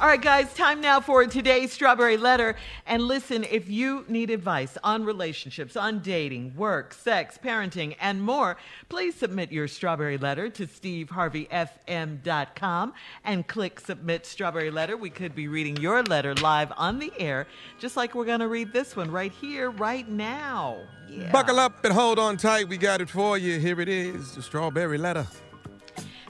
All right, guys, time now for today's Strawberry Letter. And listen, if you need advice on relationships, on dating, work, sex, parenting, and more, please submit your Strawberry Letter to steveharveyfm.com and click Submit Strawberry Letter. We could be reading your letter live on the air, just like we're going to read this one right here, right now. Yeah. Buckle up and hold on tight. We got it for you. Here it is the Strawberry Letter.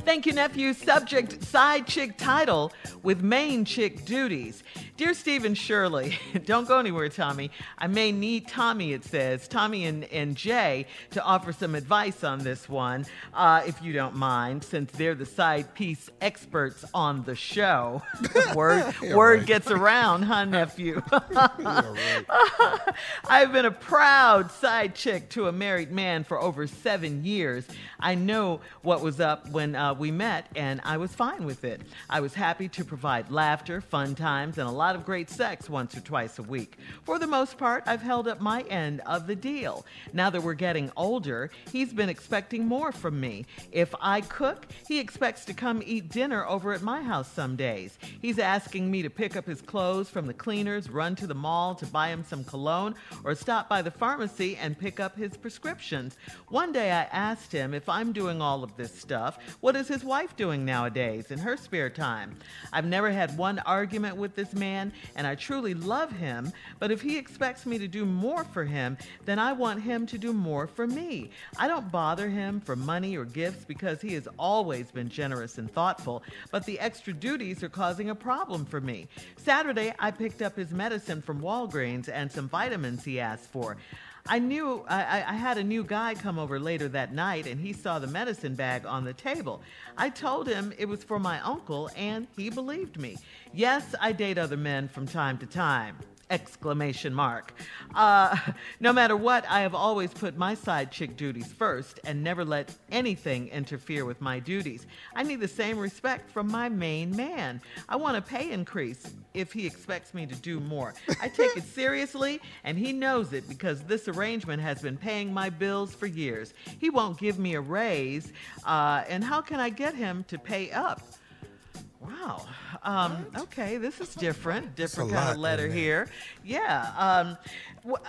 Thank you, nephew. Subject side chick title with main chick duties. Dear Stephen Shirley, don't go anywhere, Tommy. I may need Tommy, it says, Tommy and, and J, to offer some advice on this one, uh, if you don't mind, since they're the side piece experts on the show. word Yeah, word right. gets around, huh, nephew? I've been a proud side chick to a married man for over seven years. I know what was up when uh, Uh, we met, and I was fine with it. I was happy to provide laughter, fun times, and a lot of great sex once or twice a week. For the most part, I've held up my end of the deal. Now that we're getting older, he's been expecting more from me. If I cook, he expects to come eat dinner over at my house some days. He's asking me to pick up his clothes from the cleaners, run to the mall to buy him some cologne, or stop by the pharmacy and pick up his prescriptions. One day I asked him if I'm doing all of this stuff, what is his wife doing nowadays in her spare time? I've never had one argument with this man, and I truly love him, but if he expects me to do more for him, then I want him to do more for me. I don't bother him for money or gifts because he has always been generous and thoughtful, but the extra duties are causing a problem for me. Saturday, I picked up his medicine from Walgreens and some vitamins he asked for. I knew I, I- had a new guy come over later that night and he saw the medicine bag on the table. I told him it was for my uncle and he believed me. Yes, I date other men from time to time. Exclamation mark. Uh, no matter what, I have always put my side chick duties first and never let anything interfere with my duties. I need the same respect from my main man. I want a pay increase if he expects me to do more. I take it seriously, and he knows it because this arrangement has been paying my bills for years. He won't give me a raise, uh, and how can I get him to pay up? Wow. Um, okay, this is different. Different kind lot of letter here. Yeah. Um,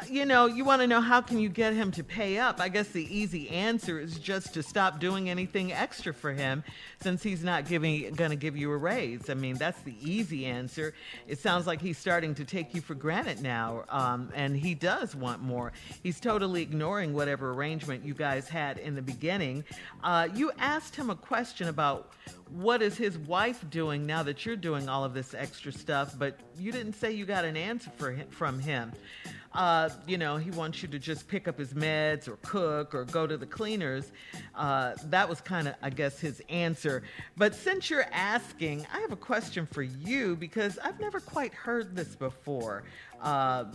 you know, you want to know how can you get him to pay up? I guess the easy answer is just to stop doing anything extra for him, since he's not giving going to give you a raise. I mean, that's the easy answer. It sounds like he's starting to take you for granted now, um, and he does want more. He's totally ignoring whatever arrangement you guys had in the beginning. Uh, you asked him a question about what is his wife doing now that you're doing all of this extra stuff, but you didn't say you got an answer for him, from him. Uh, you know, he wants you to just pick up his meds or cook or go to the cleaners. Uh, that was kind of, I guess, his answer. But since you're asking, I have a question for you because I've never quite heard this before. Uh,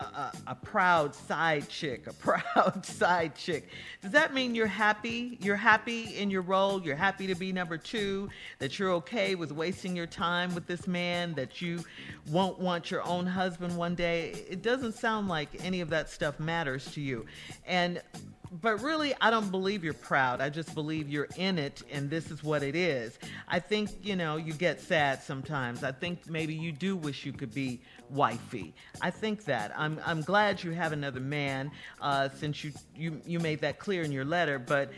a, a, proud side chick, a proud side chick. Does that mean you're happy? You're happy in your role? You're happy to be number two? That you're okay with wasting your time with this man? That you won't want your own husband one day? It doesn't sound like any of that stuff matters to you. And but really, I don't believe you're proud. I just believe you're in it and this is what it is. I think, you know, you get sad sometimes. I think maybe you do wish you could be wifey. I think that. I'm, I'm glad you have another man uh, since you, you, you made that clear in your letter. But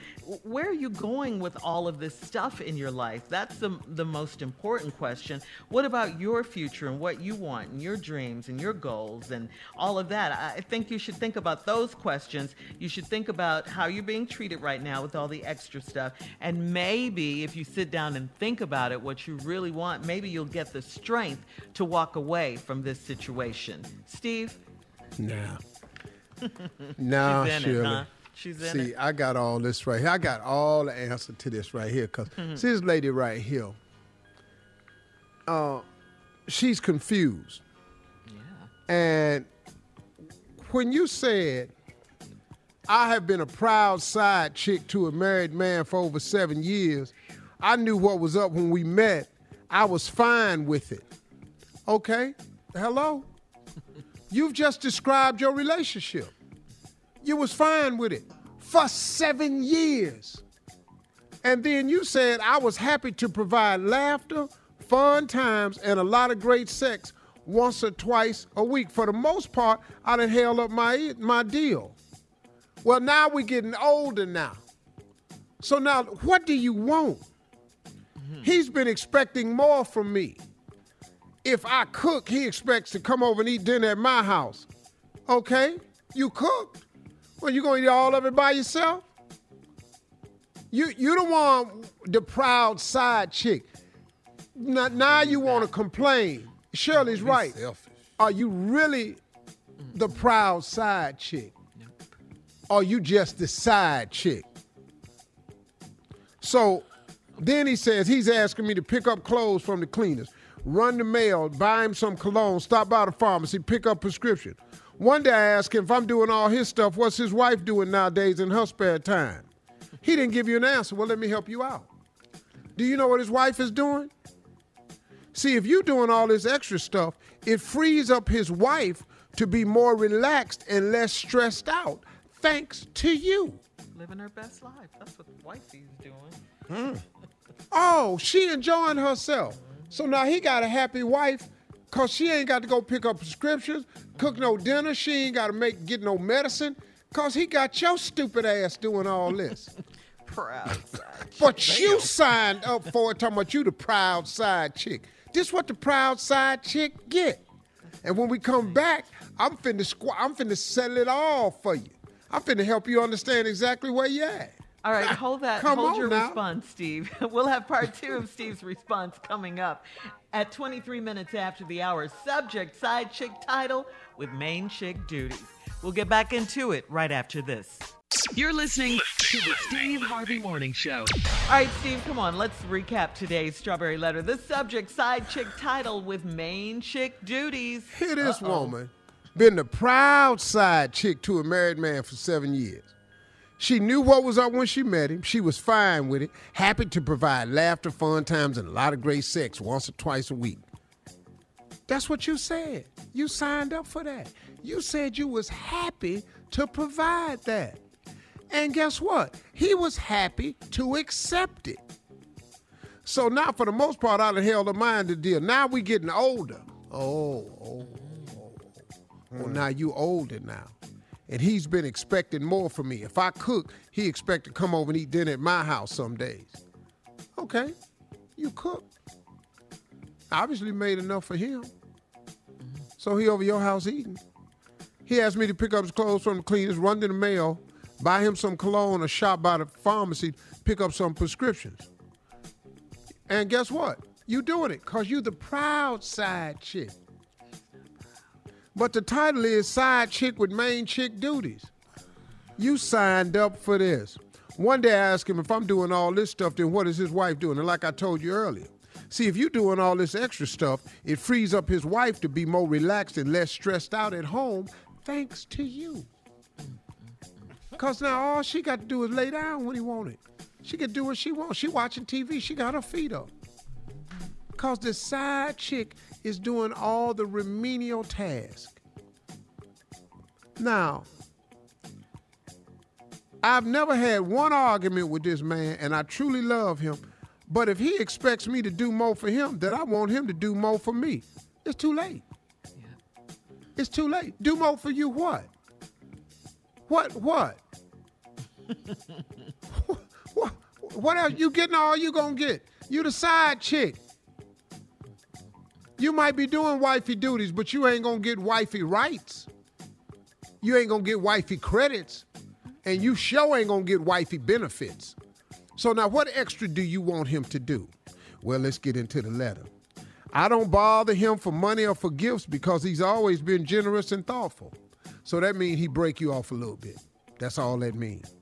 where are you going with all of this stuff in your life? That's the, the most important question. What about your future and what you want and your dreams and your goals and all of that? I think you should think about those questions. You should think about how you're being treated right now with all the extra stuff. And maybe if you sit down and think about it, what you really want, maybe you'll get the strength to walk away from this situation. Steve? Nah. nah, She's in Shirley. it, huh? See, it. I got all this right here. I got all the answer to this right here. because Mm-hmm. see this lady right here. Uh, she's confused. Yeah. And when you said, I have been a proud side chick to a married man for over seven years, I knew what was up when we met. I was fine with it. Okay? Hello? You've just described your relationship. You was fine with it for seven years. And then you said I was happy to provide laughter, fun times and a lot of great sex once or twice a week. For the most part, I done held up my my deal. Well, now we're getting older now. So now, what do you want? Hmm. He's been expecting more from me. If I cook, he expects to come over and eat dinner at my house. Okay, you cooked. Well, you gonna eat all of it by yourself? You you the one, the proud side chick. Now, now you want to complain. Shirley's right. Selfish. Are you really mm. the proud side chick? Or you just the side chick? So then he says he's asking me to pick up clothes from the cleaners, run the mail, buy him some cologne, stop by the pharmacy, pick up prescription. One day I asked him if I'm doing all his stuff, what's his wife doing nowadays in her spare time? He didn't give you an answer. Well, let me help you out. Do you know what his wife is doing? See, if you're doing all this extra stuff, it frees up his wife to be more relaxed and less stressed out, thanks to you. Living her best life. That's what wifey's doing. Hmm. Oh, she enjoying herself. So now he got a happy wife because she ain't got to go pick up prescriptions, cook no dinner. She ain't got to make get no medicine because he got your stupid ass doing all this. Proud side. But you signed up for it, talking about you the proud side chick. This what the proud side chick get. And when we come back, I'm finna squ- I'm finna settle it all for you. I'm finna help you understand exactly where you at. All right, hold that. Come hold on your now. response, Steve. We'll have part two of Steve's response coming up at 23 minutes after the hour. Subject side chick title with main chick duties. We'll get back into it right after this. You're listening to the Steve Harvey Morning Show. All right, Steve, come on. Let's recap today's strawberry letter. The subject side chick title with main chick duties. Here this woman been the proud side chick to a married man for seven years. She knew what was up when she met him. She was fine with it, happy to provide laughter, fun times, and a lot of great sex once or twice a week. That's what you said. You signed up for that. You said you was happy to provide that. And guess what? He was happy to accept it. So now, for the most part, I done held a mind to deal. Now we getting older. Oh, oh. Well, mm. now you older now. And he's been expecting more from me. If I cook, he expect to come over and eat dinner at my house some days. Okay, you cook. Obviously made enough for him. So he over your house eating. He asked me to pick up his clothes from the cleaners, run to the mail, buy him some cologne or shop by the pharmacy, pick up some prescriptions. And guess what? You doing it because you the proud side chick. But the title is Side Chick with Main Chick Duties. You signed up for this. One day I asked him if I'm doing all this stuff, then what is his wife doing? And like I told you earlier, see, if you're doing all this extra stuff, it frees up his wife to be more relaxed and less stressed out at home, thanks to you. Because now all she got to do is lay down when he want it. She can do what she wants. She watching TV. She got her feet up. Because the side chick is doing all the remedial task. Now, I've never had one argument with this man, and I truly love him. But if he expects me to do more for him, then I want him to do more for me. It's too late. It's too late. Do more for you what? What what? what, what else? You getting all you gonna get? You the side chick. You might be doing wifey duties, but you ain't gonna get wifey rights. You ain't gonna get wifey credits, and you sure ain't gonna get wifey benefits. So now, what extra do you want him to do? Well, let's get into the letter. I don't bother him for money or for gifts because he's always been generous and thoughtful. So that means he break you off a little bit. That's all that means.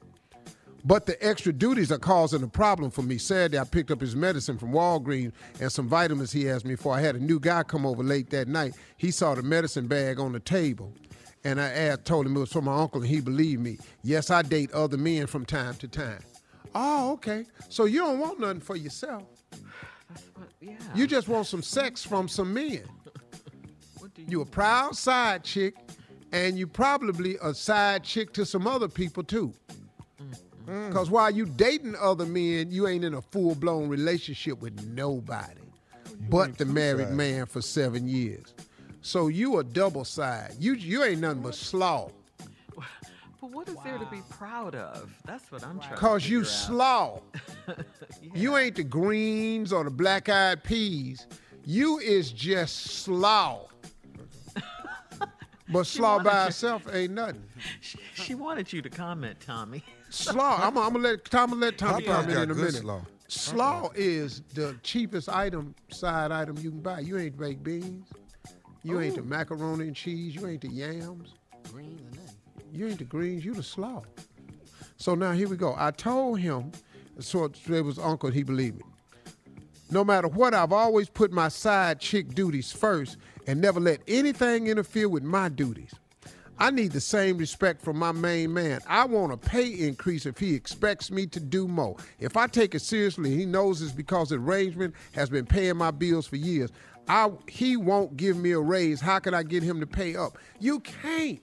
But the extra duties are causing a problem for me. Saturday, I picked up his medicine from Walgreens and some vitamins he asked me for. I had a new guy come over late that night. He saw the medicine bag on the table. And I asked, told him it was from my uncle, and he believed me. Yes, I date other men from time to time. Oh, okay. So you don't want nothing for yourself. Yeah. You just want some sex from some men. do You a proud side chick, and you probably a side chick to some other people too. Mm. Because while you dating other men, you ain't in a full blown relationship with nobody. but the married man for seven years. So you a double side. You you ain't nothing but slaw. But what is there to be proud of? That's what I'm trying to Cause you figure out. slaw. You ain't the greens or the black eyed peas. You is just slaw. But slaw by you- itself ain't nothing. She, she wanted you to comment, Tommy. Slaw. I'm, I'm gonna let Tom let Tommy Popeye's comment got in a minute. slaw. Slaw is the cheapest item, side item you can buy. You ain't baked beans. You ain't the macaroni and cheese. You ain't the yams. Greens and nothing. You ain't the greens. You the slaw. So now here we go. I told him, so it was uncle. He believed me. No matter what, I've always put my side chick duties first and never let anything interfere with my duties. I need the same respect from my main man. I want a pay increase if he expects me to do more. If I take it seriously, he knows it's because the arrangement has been paying my bills for years. I, he won't give me a raise. How can I get him to pay up? You can't.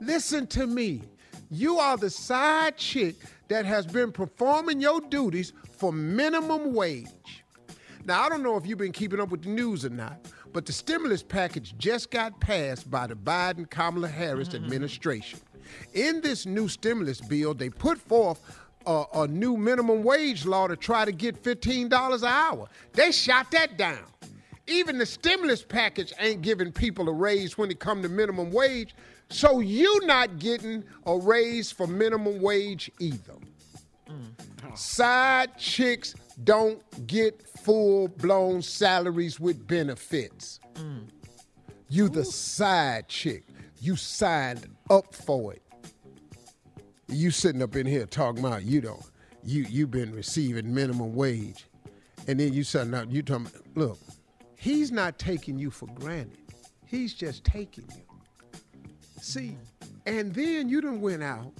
Listen to me. You are the side chick that has been performing your duties for minimum wage. Now, I don't know if you've been keeping up with the news or not, but the stimulus package just got passed by the Biden Kamala Harris mm-hmm. administration. In this new stimulus bill, they put forth a, a new minimum wage law to try to get $15 an hour. They shot that down. Even the stimulus package ain't giving people a raise when it come to minimum wage. So you not getting a raise for minimum wage either. Mm. Side chicks don't get full blown salaries with benefits. You the side chick. You signed up for it. You sitting up in here talking about you don't you you been receiving minimum wage. And then you sitting out you talking look, he's not taking you for granted. He's just taking you. See, and then you done went out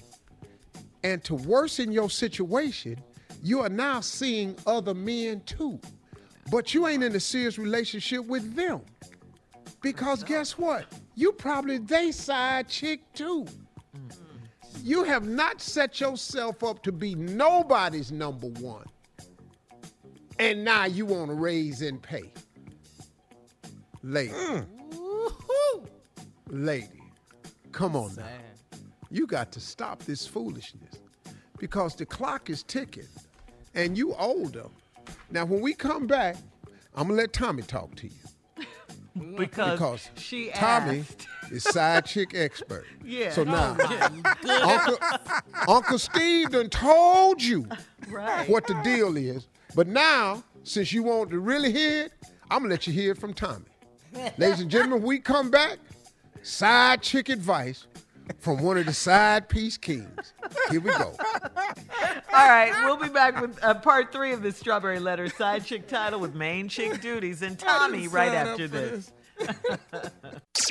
and to worsen your situation, you are now seeing other men too. But you ain't in a serious relationship with them. Because guess what? You probably they side chick too. You have not set yourself up to be nobody's number one. And now you want to raise in pay. Lady. Mm. Lady. Come on now. You got to stop this foolishness because the clock is ticking and you older. Now, when we come back, I'm going to let Tommy talk to you Because, because she Tommy asked. is side chick expert. Yeah. So oh now, Uncle, Uncle Steve done told you Right. what the deal is. But now, since you want to really hear it, I'm going to let you hear it from Tommy. Ladies and gentlemen, we come back, side chick advice from one of the side piece kings. Here we go. All right, we'll be back with uh, part three of the Strawberry Letter side chick title with main chick duties and Tommy right after this.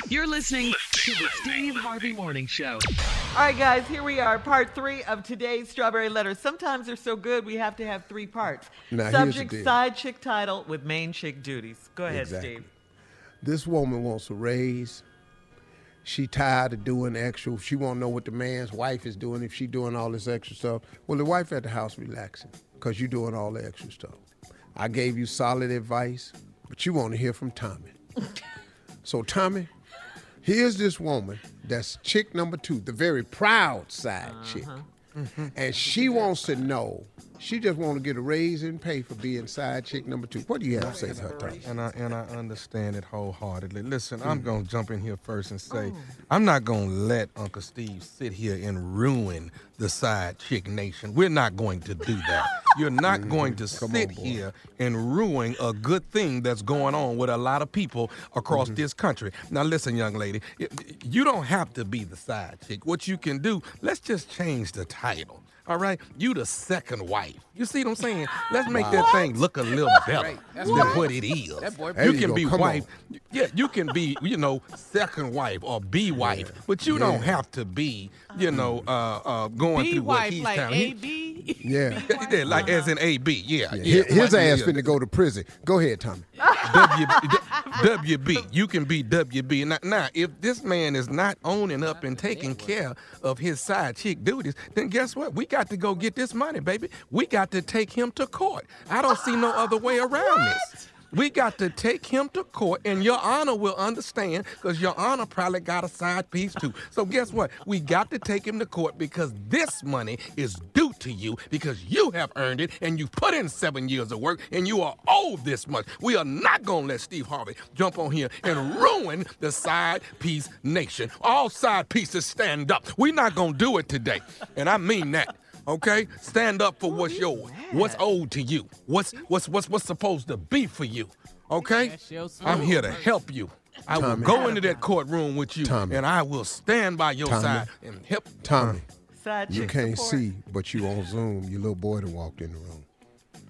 You're listening to the Steve Harvey Morning Show. All right, guys, here we are, part three of today's Strawberry Letter. Sometimes they're so good we have to have three parts. Now, Subject, side chick title with main chick duties. Go ahead, Exactly. Steve. This woman wants a raise. She tired of doing extra. She won't know what the man's wife is doing if she doing all this extra stuff. Well, the wife at the house relaxing because you doing all the extra stuff. I gave you solid advice, but you want to hear from Tommy. so Tommy, here's this woman that's chick number two, the very proud side uh-huh. chick. Mm-hmm. And she mm-hmm. wants to know, she just want to get a raise in pay for being side chick number two. What do you have to say to her, Tommy? And I and I understand it wholeheartedly. Listen, Mm-hmm. I'm gonna jump in here first and Oh. say I'm not gonna let Uncle Steve sit here and ruin the side chick nation. We're not going to do that. You're not going to Mm-hmm. Come sit on, here and ruin a good thing that's going on with a lot of people across Mm-hmm. this country. Now, listen, young lady, you don't have to be the side chick. What you can do, let's just change the title. All right, you the second wife. You see what I'm saying? Let's make that thing look a little better Right. That's than right. what it is. That boy- you you can go. be Come wife. Yeah, you can be, you know, second wife or B wife, but you don't have to be, you know, uh, uh, going B through what wife he's like telling. He- A B. Yeah. yeah, like as in A B, yeah, yeah. His, his Like, ass yeah. finna go to prison. Go ahead, Tommy. WB. You can be WB. Now, now, if this man is not owning up and taking care of his side chick duties, then guess what? We got to go get this money, baby. We got to take him to court. I don't see no other way around this. We got to take him to court, and Your Honor will understand because Your Honor probably got a side piece too. So, guess what? We got to take him to court because this money is due to you because you have earned it and you put in seven years of work and you are owed this much. We are not going to let Steve Harvey jump on here and ruin the side piece nation. All side pieces stand up. We're not going to do it today. And I mean that. Okay? Stand up for what's yours. What's owed to you. What's what's what's what's supposed to be for you. Okay? I'm here to help you. I will Tommy. go into that courtroom with you Tommy. and I will stand by your Tommy. side and help Tommy, Side you can't support. see, but you on Zoom. Your little boy done walked in the room.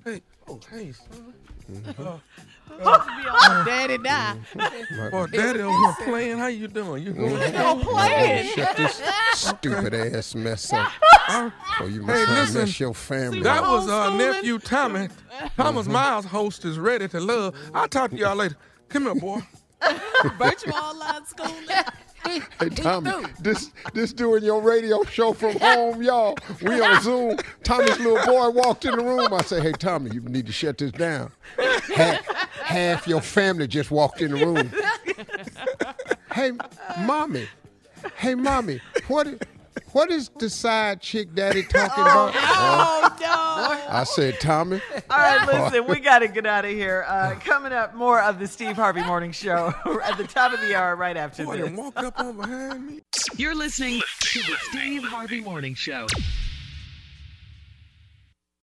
Hey, oh, hey, son. Mm-hmm. Uh, daddy die. Mm-hmm. Mm-hmm. Boy, daddy over here playing. How you doing? You doing? playing. Shut this stupid ass mess up. Or you Hey, listen. mess your family That was uh, nephew Tommy. Thomas Miles host is ready to love. I'll talk to y'all later. Come here, boy. Virtual online schooling. Hey Tommy, this this doing your radio show from home, y'all. We on Zoom. Tommy's little boy walked in the room. I say, Hey Tommy, you need to shut this down. Half, half your family just walked in the room. Hey, mommy. Hey, mommy. What is what is the side chick daddy talking about? Oh no. I said, Tommy. All right, listen, we got to get out of here. Uh, coming up, more of the Steve Harvey Morning Show at the top of the hour, right after Boy, this. done walked up on behind me. You're listening to the Steve Harvey Morning Show.